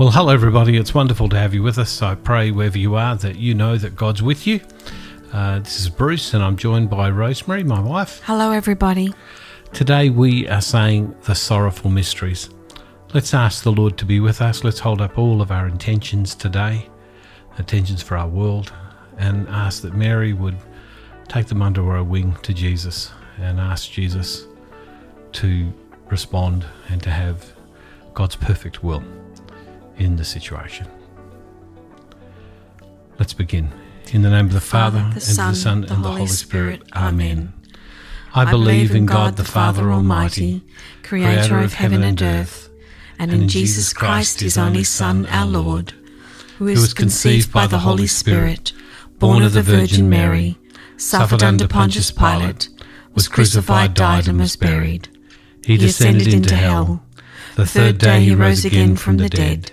Well, hello, everybody. It's wonderful to have you with us. I pray wherever you are that you know that God's with you. Uh, this is Bruce, and I'm joined by Rosemary, my wife. Hello, everybody. Today we are saying the sorrowful mysteries. Let's ask the Lord to be with us. Let's hold up all of our intentions today, intentions for our world, and ask that Mary would take them under her wing to Jesus and ask Jesus to respond and to have God's perfect will in the situation. Let's begin. In the name of the Father, Father, the and of Son, the Son, the and the Holy Spirit. Spirit. Amen. I believe in God the Father Almighty, creator of heaven and earth, and in Jesus Christ, his only Son, our Lord, who was conceived by the Holy Spirit, born of the Virgin Mary, suffered under Pontius Pilate, was crucified, died, and was buried. He descended into hell. The third day he rose again from the dead.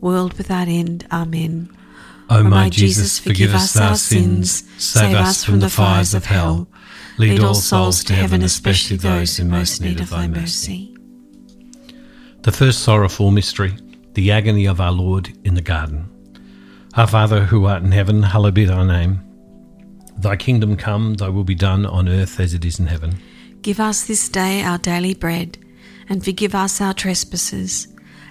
world without end. Amen. O my Jesus, forgive us our sins, save us from the fires of hell. Lead all souls to heaven, especially those in most need of thy mercy. The first sorrowful mystery, the agony of our Lord in the garden. Our Father who art in heaven, hallowed be thy name. Thy kingdom come, thy will be done on earth as it is in heaven. Give us this day our daily bread, and forgive us our trespasses,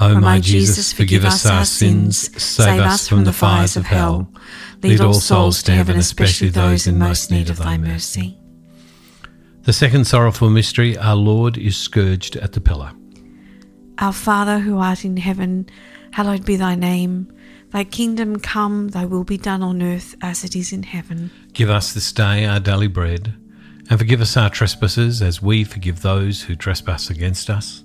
O my Jesus, forgive us our sins, save us from the fires of hell. Lead all souls to heaven, especially those in most need of thy mercy. The second sorrowful mystery, our Lord is scourged at the pillar. Our Father who art in heaven, hallowed be thy name. Thy kingdom come, thy will be done on earth as it is in heaven. Give us this day our daily bread, and forgive us our trespasses as we forgive those who trespass against us.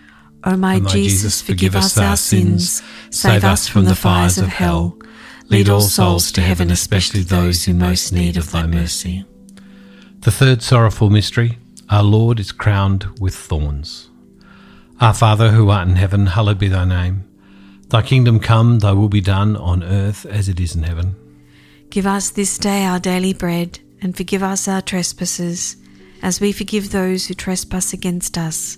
O my, O my Jesus, forgive us our sins, save us from the fires of hell. Lead all souls to heaven, especially those who most need of thy mercy. The third sorrowful mystery, our Lord is crowned with thorns. Our Father who art in heaven, hallowed be thy name. Thy kingdom come, thy will be done on earth as it is in heaven. Give us this day our daily bread, and forgive us our trespasses, as we forgive those who trespass against us.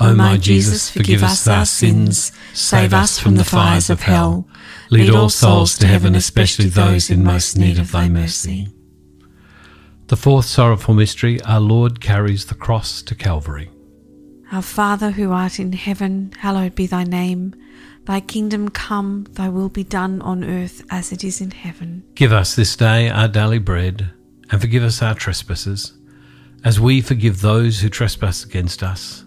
O my Jesus, forgive us our sins, save us from the fires of hell. Lead all souls to heaven, especially those in most need of thy mercy. The fourth sorrowful mystery, our Lord carries the cross to Calvary. Our Father who art in heaven, hallowed be thy name. Thy kingdom come, thy will be done on earth as it is in heaven. Give us this day our daily bread, and forgive us our trespasses, as we forgive those who trespass against us.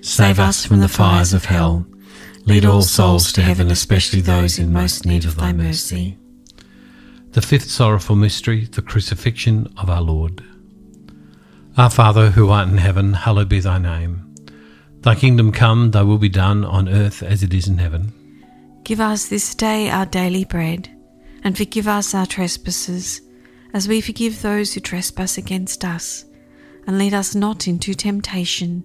save us from the fires of hell. Lead all souls to heaven, especially those in most need of thy mercy. The fifth sorrowful mystery, the crucifixion of our Lord. Our Father, who art in heaven, hallowed be thy name. Thy kingdom come, thy will be done on earth as it is in heaven. Give us this day our daily bread, and forgive us our trespasses, as we forgive those who trespass against us. And lead us not into temptation,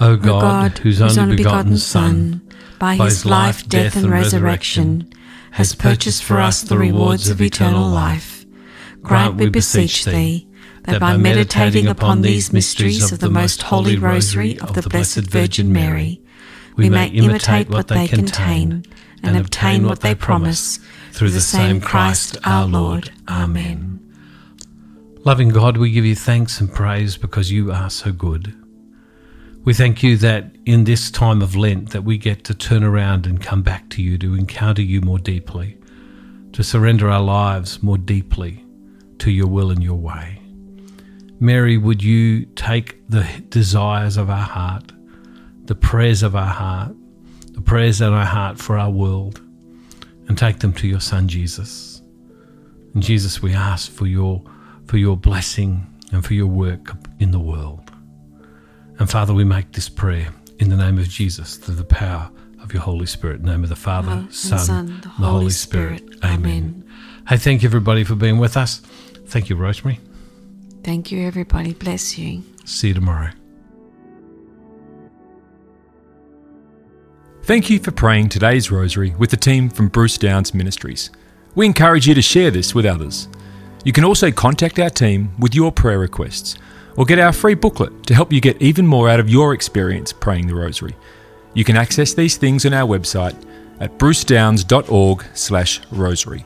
O God, whose only begotten Son, by his life, death, and resurrection, has purchased for us the rewards of eternal life, grant, we beseech thee, that by meditating upon these mysteries of the most holy rosary of the Blessed Virgin Mary, we may imitate what they contain and obtain what they promise through the same Christ our Lord. Amen. Loving God, we give you thanks and praise because you are so good. We thank you that in this time of Lent that we get to turn around and come back to you to encounter you more deeply, to surrender our lives more deeply to your will and your way. Mary, would you take the desires of our heart, the prayers of our heart, the prayers in our heart for our world, and take them to your Son Jesus. And Jesus, we ask for your for your blessing and for your work in the world. And Father, we make this prayer in the name of Jesus through the power of your Holy Spirit. In the name of the Father, Father, Son, Son, the Holy, Holy Spirit. Spirit. Amen. Amen. Hey, thank you everybody for being with us. Thank you, Rosemary. Thank you, everybody. Bless you. See you tomorrow. Thank you for praying today's rosary with the team from Bruce Downs Ministries. We encourage you to share this with others. You can also contact our team with your prayer requests or get our free booklet to help you get even more out of your experience praying the rosary. You can access these things on our website at brucedowns.org/rosary.